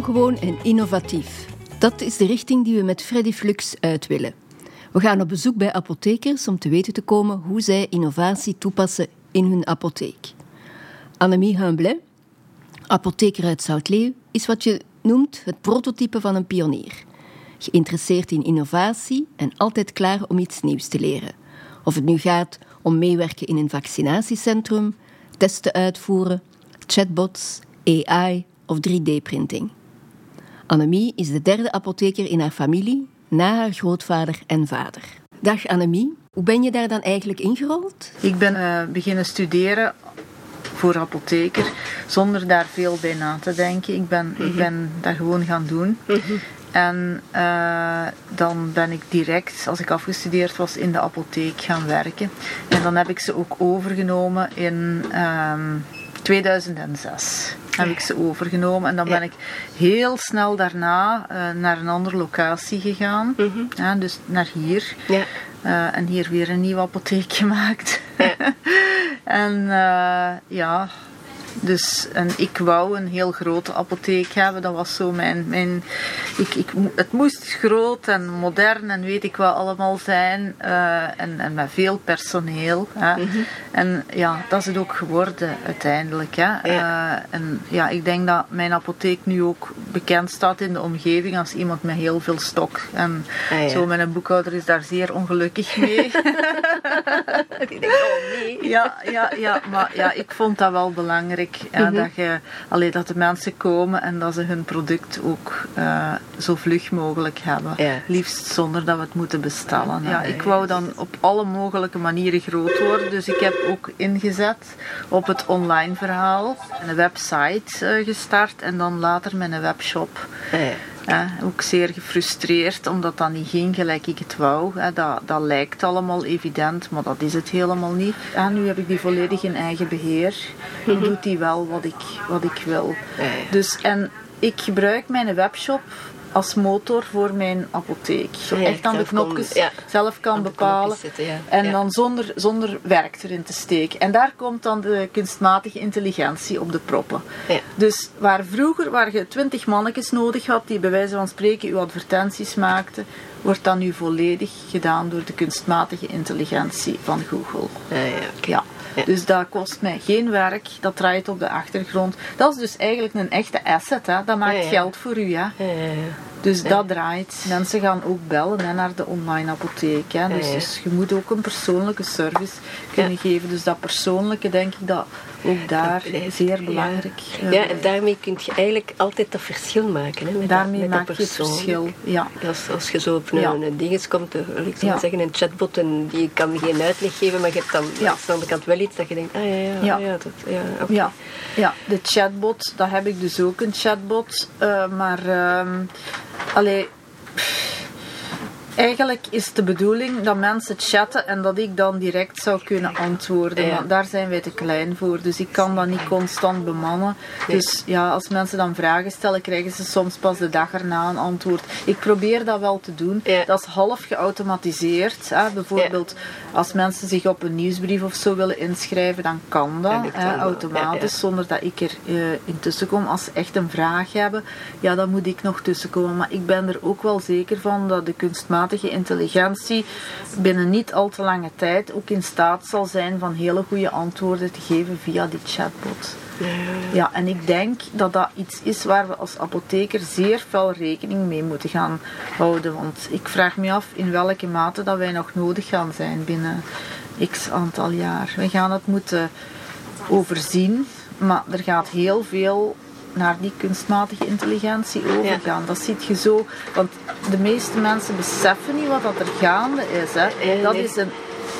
Ongewoon en innovatief. Dat is de richting die we met Freddy Flux uit willen. We gaan op bezoek bij apothekers om te weten te komen hoe zij innovatie toepassen in hun apotheek. Annemie Humblet, apotheker uit Zoutleeuw, is wat je noemt het prototype van een pionier. Geïnteresseerd in innovatie en altijd klaar om iets nieuws te leren. Of het nu gaat om meewerken in een vaccinatiecentrum, testen uitvoeren, chatbots, AI of 3D-printing. Annemie is de derde apotheker in haar familie, na haar grootvader en vader. Dag Annemie, hoe ben je daar dan eigenlijk ingerold? Ik ben uh, beginnen studeren voor apotheker, zonder daar veel bij na te denken. Ik ben, ik ben dat gewoon gaan doen. En uh, dan ben ik direct, als ik afgestudeerd was, in de apotheek gaan werken. En dan heb ik ze ook overgenomen in um, 2006 heb ik ze overgenomen. En dan ben ik heel snel daarna uh, naar een andere locatie gegaan. Mm -hmm. ja, dus naar hier. Ja. Uh, en hier weer een nieuwe apotheek gemaakt. En uh, ja, dus en ik wou een heel grote apotheek hebben. Dat was zo mijn. mijn ik, ik, het moest groot en modern en weet ik wat allemaal zijn. Uh, en, en met veel personeel. Hè. Mm -hmm. En ja, dat is het ook geworden uiteindelijk. Hè. Ja. Uh, en ja, ik denk dat mijn apotheek nu ook bekend staat in de omgeving als iemand met heel veel stok. En ah, ja. zo, mijn boekhouder is daar zeer ongelukkig mee. Die denkt, oh nee. Ja, ja, ja, maar ja, ik vond dat wel belangrijk. Mm -hmm. dat, je, allee, dat de mensen komen en dat ze hun product ook uh, zo vlug mogelijk hebben. Ja. Liefst zonder dat we het moeten bestellen. Ja, ik wou dan op alle mogelijke manieren groot worden. Dus ik heb ook ingezet op het online verhaal. Een website uh, gestart en dan later met een webshop. Ja, ook zeer gefrustreerd omdat dat niet ging gelijk ik het wou. Dat, dat lijkt allemaal evident, maar dat is het helemaal niet. Ja, nu heb ik die volledig in eigen beheer. En mm-hmm. doet die wel wat ik, wat ik wil. Dus, en ik gebruik mijn webshop als motor voor mijn apotheek. Zo ja, echt aan de knopjes kon, ja, zelf kan bepalen. Zitten, ja. En dan zonder, zonder werk erin te steken. En daar komt dan de kunstmatige intelligentie op de proppen. Dus waar vroeger waar je twintig mannetjes nodig had die bij wijze van spreken uw advertenties maakten, wordt dat nu volledig gedaan door de kunstmatige intelligentie van Google. ja. Ja. Dus dat kost mij geen werk, dat draait op de achtergrond. Dat is dus eigenlijk een echte asset, hè? dat maakt ja, ja. geld voor u. Hè? Dus dat draait. Mensen gaan ook bellen hè, naar de online apotheek. Hè? Dus, dus, je moet ook een persoonlijke service kunnen geven. Dus dat persoonlijke, denk ik, dat ook daar zeer belangrijk. Ja. ja, en daarmee kun je eigenlijk altijd dat verschil maken. Hè, met daarmee maak je het verschil. Ja. Als, als je zo op een, ja. dinges komt, ik zou zeggen een chatbot, en die kan geen uitleg geven, maar je hebt dan ja. aan de andere kant wel iets dat je denkt, ah ja, ja, ja. ja, dat, ja, okay. ja. ja, de chatbot, dat heb ik dus ook een chatbot, uh, maar um, allee, Eigenlijk is de bedoeling dat mensen chatten en dat ik dan direct zou kunnen antwoorden. Ja. Maar daar zijn wij te klein voor, dus ik kan dat niet constant bemannen. Dus ja, als mensen dan vragen stellen, krijgen ze soms pas de dag erna een antwoord. Ik probeer dat wel te doen. Ja. Dat is half geautomatiseerd. Hè. Bijvoorbeeld als mensen zich op een nieuwsbrief of zo willen inschrijven, dan kan dat hè, automatisch, zonder dat ik er uh, intussen kom. Als ze echt een vraag hebben, ja, dan moet ik nog tussenkomen. Maar ik ben er ook wel zeker van dat de kunstmatige intelligentie binnen niet al te lange tijd ook in staat zal zijn van hele goede antwoorden te geven via die chatbot. Ja. ja, en ik denk dat dat iets is waar we als apotheker zeer veel rekening mee moeten gaan houden. Want ik vraag me af in welke mate dat wij nog nodig gaan zijn binnen x aantal jaar. We gaan het moeten overzien, maar er gaat heel veel naar die kunstmatige intelligentie overgaan. Ja. Dat ziet je zo, want de meeste mensen beseffen niet wat dat er gaande is. Hè. Dat is een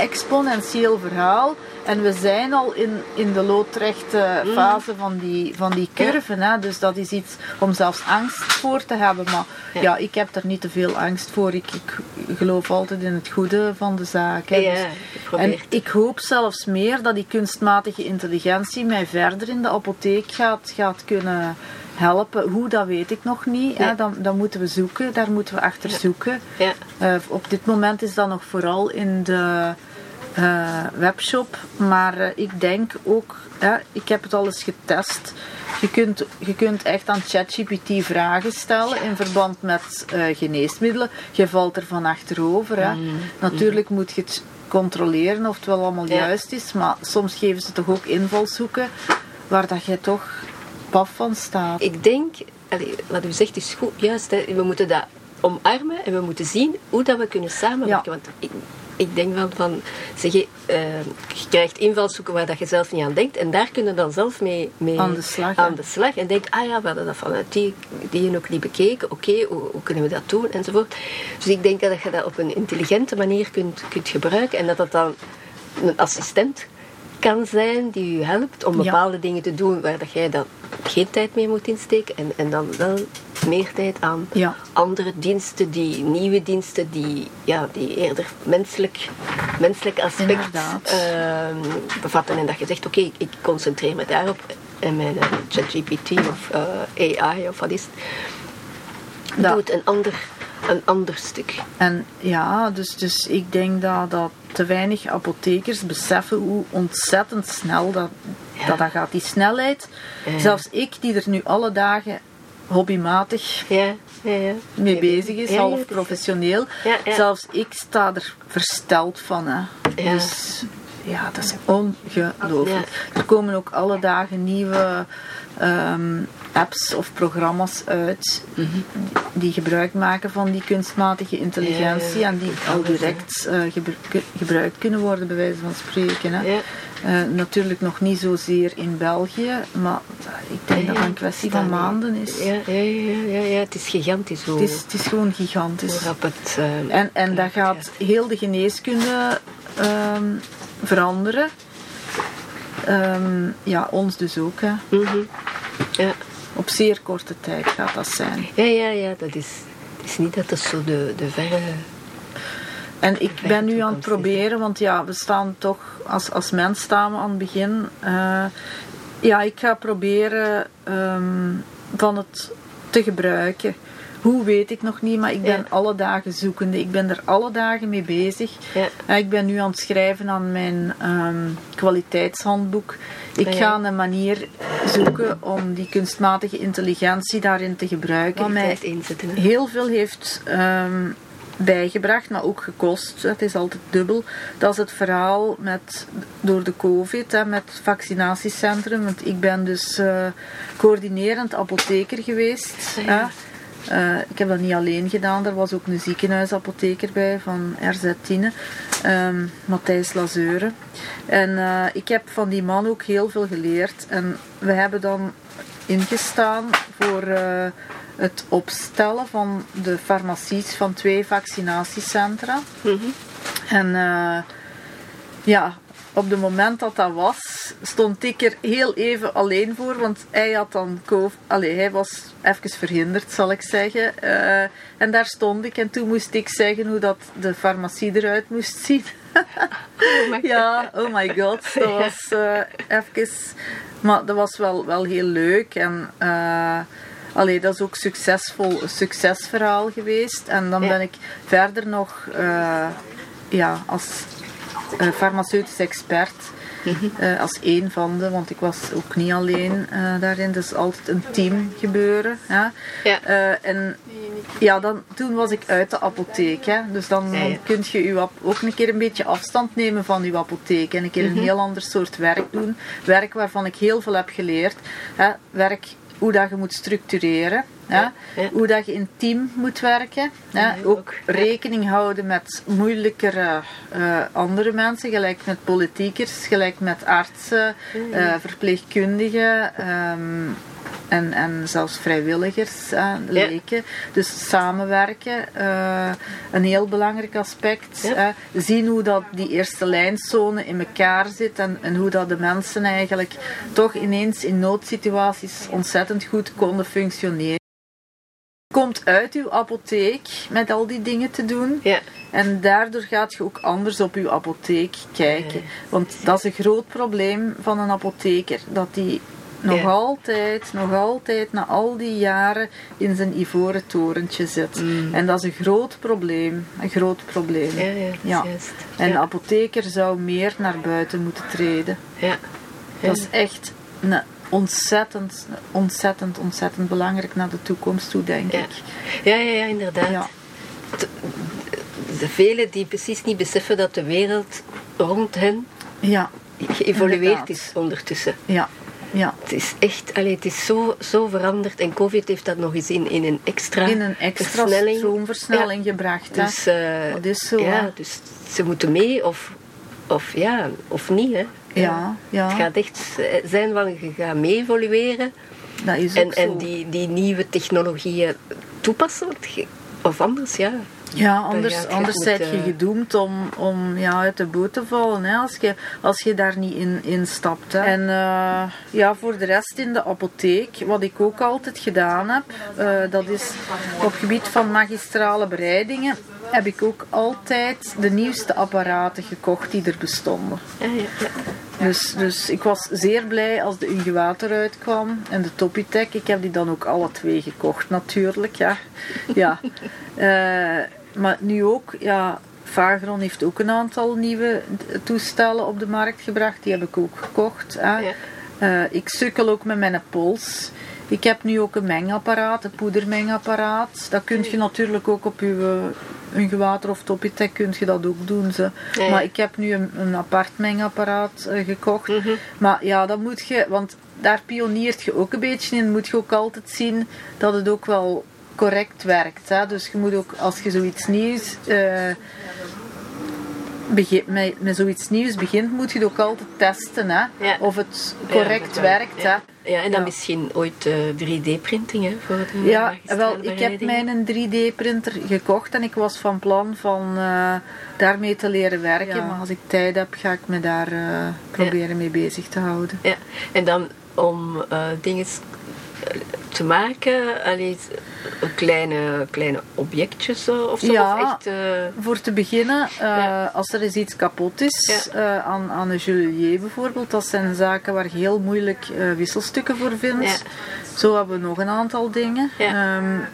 exponentieel verhaal. En we zijn al in, in de loodrechte mm. fase van die, van die curve. Hè? Dus dat is iets om zelfs angst voor te hebben. Maar ja, ja ik heb er niet te veel angst voor. Ik, ik geloof altijd in het goede van de zaak. Hè? Ja, dus, en ik hoop zelfs meer dat die kunstmatige intelligentie mij verder in de apotheek gaat, gaat kunnen helpen. Hoe, dat weet ik nog niet. Ja. Dan, dan moeten we zoeken, daar moeten we achter zoeken. Ja. Uh, op dit moment is dat nog vooral in de uh, webshop. Maar uh, ik denk ook, ik heb het al eens getest. Je kunt, je kunt echt aan ChatGPT vragen stellen in verband met uh, geneesmiddelen. Je valt er van achterover. Hè. Mm. Natuurlijk moet je het controleren of het wel allemaal juist is. Maar soms geven ze toch ook invalshoeken waar dat je toch paf van staat. Ik denk, wat u zegt is goed, juist. Hè. We moeten dat omarmen en we moeten zien hoe dat we kunnen samenwerken. Want ik, ik denk wel van, zeg je, uh, je krijgt invalshoeken waar dat je zelf niet aan denkt en daar kunnen dan zelf mee, mee aan, de slag, aan de slag. En denkt, ah ja, we hadden dat vanuit die, die ook niet bekeken, oké, hoe, hoe, kunnen we dat doen enzovoort. Dus ik denk dat je dat op een intelligente manier kunt, kunt gebruiken en dat dat dan een assistent kan zijn die u helpt om bepaalde dingen te doen waar dat jij dan geen tijd meer moet insteken en, en dan wel meer tijd aan andere diensten, die nieuwe diensten die, ja, die eerder menselijk, menselijk aspect uh, bevatten. En dat je zegt, oké, ik concentreer me daarop en mijn uh, ChatGPT of uh, AI of wat is het, doet een ander, een ander stuk. En ja, dus, dus ik denk dat, dat te weinig apothekers beseffen hoe ontzettend snel dat, dat, dat gaat. Die snelheid, zelfs ik die er nu alle dagen hobbymatig ja, mee bezig is, half professioneel. Zelfs ik sta er versteld van. Hè. Dus ja, dat is ongelooflijk. Er komen ook alle dagen nieuwe ehm, apps of programma's uit die gebruik maken van die kunstmatige intelligentie en die al direct uh, gebruikt kunnen worden, bij wijze van spreken. Hè. Uh, natuurlijk nog niet zozeer in België, maar ik denk dat het een kwestie van maanden is. Ja, ja, ja, ja, het is gigantisch hoor. Het is, het is gewoon gigantisch. Het, uh, en en dat gaat heel de geneeskunde um, veranderen. Um, ja, ons dus ook. Hè. Mm -hmm. ja. Op zeer korte tijd gaat dat zijn. Ja, ja, ja. Dat is, het is niet dat dat zo de, de verre en ik ben nu aan het proberen, want ja, we staan toch als, als mens staan we aan het begin. Uh, ja, ik ga proberen um, van het te gebruiken. Hoe weet ik nog niet, maar ik ben alle dagen zoekende. Ik ben er alle dagen mee bezig. Ja. Ik ben nu aan het schrijven aan mijn um, kwaliteitshandboek. Ik ga een manier zoeken om die kunstmatige intelligentie daarin te gebruiken. Wat mij inzetten, heel veel heeft um, bijgebracht, maar ook gekost. Het is altijd dubbel. Dat is het verhaal met, door de COVID, hè, met het vaccinatiecentrum. Want ik ben dus uh, coördinerend apotheker geweest. Hè. Uh, ik heb dat niet alleen gedaan, er was ook een ziekenhuisapotheker bij van RZ Tine, um, Matthijs Lazeuren. En uh, ik heb van die man ook heel veel geleerd. En we hebben dan ingestaan voor het opstellen van de farmacies van twee vaccinatiecentra. Mhm. En ja, op het moment dat dat was, stond ik er heel even alleen voor, want hij had dan COVID, allee, hij was even verhinderd, zal ik zeggen. Uh, en daar stond ik en toen moest ik zeggen hoe dat de farmacie eruit moest zien. Oh ja, oh my god, dat was uh, even, maar dat was wel, wel heel leuk en uh, Allee, dat is ook succesvol, een succesverhaal geweest. En dan ben ik verder nog ja, als farmaceutisch expert. Uh, als één van de, want ik was ook niet alleen uh, daarin. Dus altijd een team gebeuren. Ja. ja. Uh, en ja, dan, toen was ik uit de apotheek. Hè. Dus dan, ja, ja. kun je u ook een keer een beetje afstand nemen van uw apotheek. En een keer een mhm. heel ander soort werk doen. Werk waarvan ik heel veel heb geleerd. Hè. Werk hoe dat je moet structureren. Ja, Hoe dat je in team moet werken. Ja, ook rekening houden met moeilijkere uh, andere mensen, gelijk met politiekers, gelijk met artsen, uh, verpleegkundigen. Um, en, en zelfs vrijwilligers, uh, leken. Dus samenwerken, uh, een heel belangrijk aspect. Zien hoe dat die eerste lijnzone in elkaar zit en, en hoe dat de mensen eigenlijk toch ineens in noodsituaties ontzettend goed konden functioneren komt uit uw apotheek met al die dingen te doen. Ja. En daardoor gaat je ook anders op uw apotheek kijken. Want dat is een groot probleem van een apotheker. Dat die nog altijd, nog altijd na al die jaren in zijn ivoren torentje zit. Mm. En dat is een groot probleem. Een groot probleem. Ja, ja, ja. Juist. En de apotheker zou meer naar buiten moeten treden. Ja. Dat is echt een ontzettend, ontzettend, ontzettend belangrijk naar de toekomst toe, denk ik. Ja, ja, ja inderdaad. Ja. De velen die precies niet beseffen dat de wereld rond hen ja, geëvolueerd is ondertussen. Ja, ja. Het is echt, allee, het is zo, zo veranderd. En COVID heeft dat nog eens in, in een extra, in een extra versnelling, gebracht. Dus, uh, dat is zo. Ja, dus ze moeten mee of, of, ja, of niet. Hè. Ja, ja. Het gaat echt zijn van je gaat mee evolueren. Dat is ook en, zo. en die, die nieuwe technologieën toepassen. Of anders, ja. Ja, anders, anders ben je gedoemd om, om ja, uit de boot te vallen hè, als, je, als je daar niet in, in stapt. Hè. En uh, ja, voor de rest in de apotheek, wat ik ook altijd gedaan heb, uh, dat is op gebied van magistrale bereidingen, heb ik ook altijd de nieuwste apparaten gekocht die er bestonden. Ja, ja, ja. Dus, dus ik was zeer blij als de Ungewater uitkwam en de Topitech. Ik heb die dan ook alle twee gekocht natuurlijk. Ja. Ja. Uh, maar nu ook, ja, Vagron heeft ook een aantal nieuwe toestellen op de markt gebracht. Die heb ik ook gekocht. Hè. Uh, ik sukkel ook met mijn pols. Ik heb nu ook een mengapparaat, een poedermengapparaat. Dat kun je natuurlijk ook op je gewater of Topitech kun je dat ook doen. Ze. Maar ik heb nu een, een apart mengapparaat uh, gekocht. Mm -hmm. Maar ja, dat moet je, want daar pioniert je ook een beetje in. Moet je ook altijd zien dat het ook wel correct werkt. Hè? Dus je moet ook, als je zoiets nieuws uh, begin, met, met zoiets nieuws begint, moet je het ook altijd testen. Hè? Ja. Of het correct ja, werkt. Hè? ja, en dan misschien ooit uh, 3D-printing voor de Ja, wel, ik heb mijn 3D-printer gekocht en ik was van plan van uh, daarmee te leren werken. Maar als ik tijd heb, ga ik me daar proberen mee bezig te houden. Ja, en dan om dingen te maken? Allee, kleine, kleine objectjes of zo? Ja, of echt, uh... voor te beginnen, uh, ja. als er eens iets kapot is, ja. uh, aan, aan een julier bijvoorbeeld, dat zijn zaken waar je heel moeilijk wisselstukken voor vindt. Ja. Zo hebben we nog een aantal dingen. Um,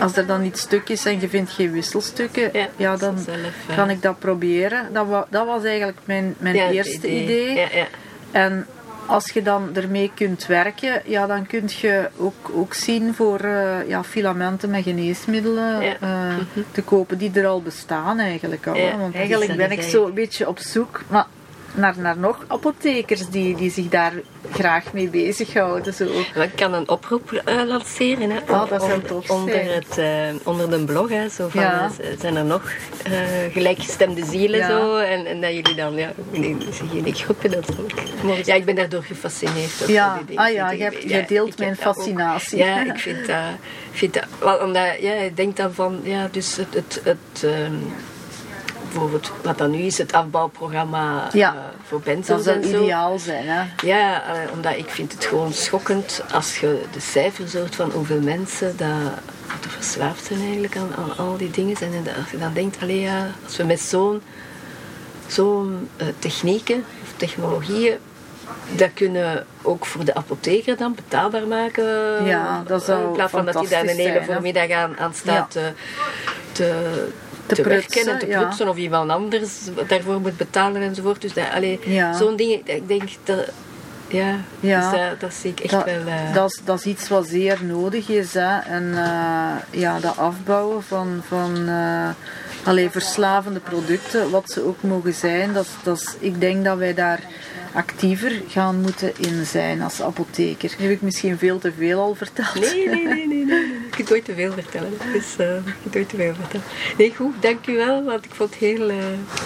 als er dan iets stuk is en je vindt geen wisselstukken, ja, dan zelf, kan ik dat proberen. Dat, wa dat was eigenlijk mijn, mijn eerste idee. idee. En als je dan ermee kunt werken, ja, dan kun je ook, ook zien voor uh, ja, filamenten met geneesmiddelen ja. uh, te kopen die er al bestaan eigenlijk al. Ja, Want eigenlijk ben ik zo een beetje op zoek. Maar naar, naar nog apothekers die, die zich daar graag mee bezighouden. Zo. Ik kan een oproep uh, lanceren. Hè, oh, dat zou tof onder, het, uh, onder de blog. Hè, zo van, ja. Zijn er nog uh, gelijkgestemde zielen? Ja. Zo, en, en dat jullie dan, ja, nee, geen groepje dat ook. Ja, ik ben daardoor gefascineerd. Ja, ah, ja je, deelt mijn fascinatie. ja, ik vind dat. Vind dat wel, omdat, ja, ik denk dan van, ja, dus het. het, het um, bijvoorbeeld wat dan nu is, het afbouwprogramma ja. uh, voor benzels Dat zou ideaal zijn, hè? Ja, uh, omdat ik vind het gewoon schokkend als je de cijfers hoort van hoeveel mensen dat, dat verslaafd zijn eigenlijk aan, aan al die dingen. En als je dan denkt, allee, ja, als we met zo'n zo'n uh, technieken of technologieën dat kunnen ook voor de apotheker dan betaalbaar maken. Ja, dat zou In plaats van dat hij daar een hele voormiddag aan, aan staat ja. te, te te, te prutsen, werken en te prutsen ja. of iemand anders daarvoor moet betalen enzovoort. Dus Ja. zo'n ding, ik denk dat, ja, Ja. Dus dat, dat zie ik echt Dat, wel. eh, dat, is, dat is iets wat zeer nodig is. Hè. En eh, ja, dat afbouwen van, van eh, allee, verslavende producten, wat ze ook mogen zijn, dat, dat is, ik denk dat wij daar actiever gaan moeten in zijn als apotheker. Nu heb ik misschien veel te veel al verteld. Nee, nee, nee, nee, nee. Je kunt nooit te veel vertellen. Dus, je kunt nooit te veel vertellen. Nee, goed, dank u wel, want ik vond het heel, eh,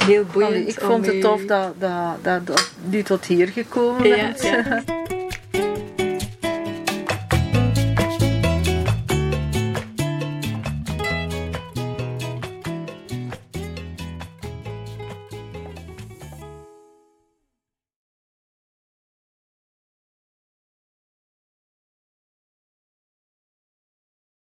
heel boeiend. Allee, ik vond het u- tof dat, dat, dat, dat u tot hier gekomen Ja, bent. ja.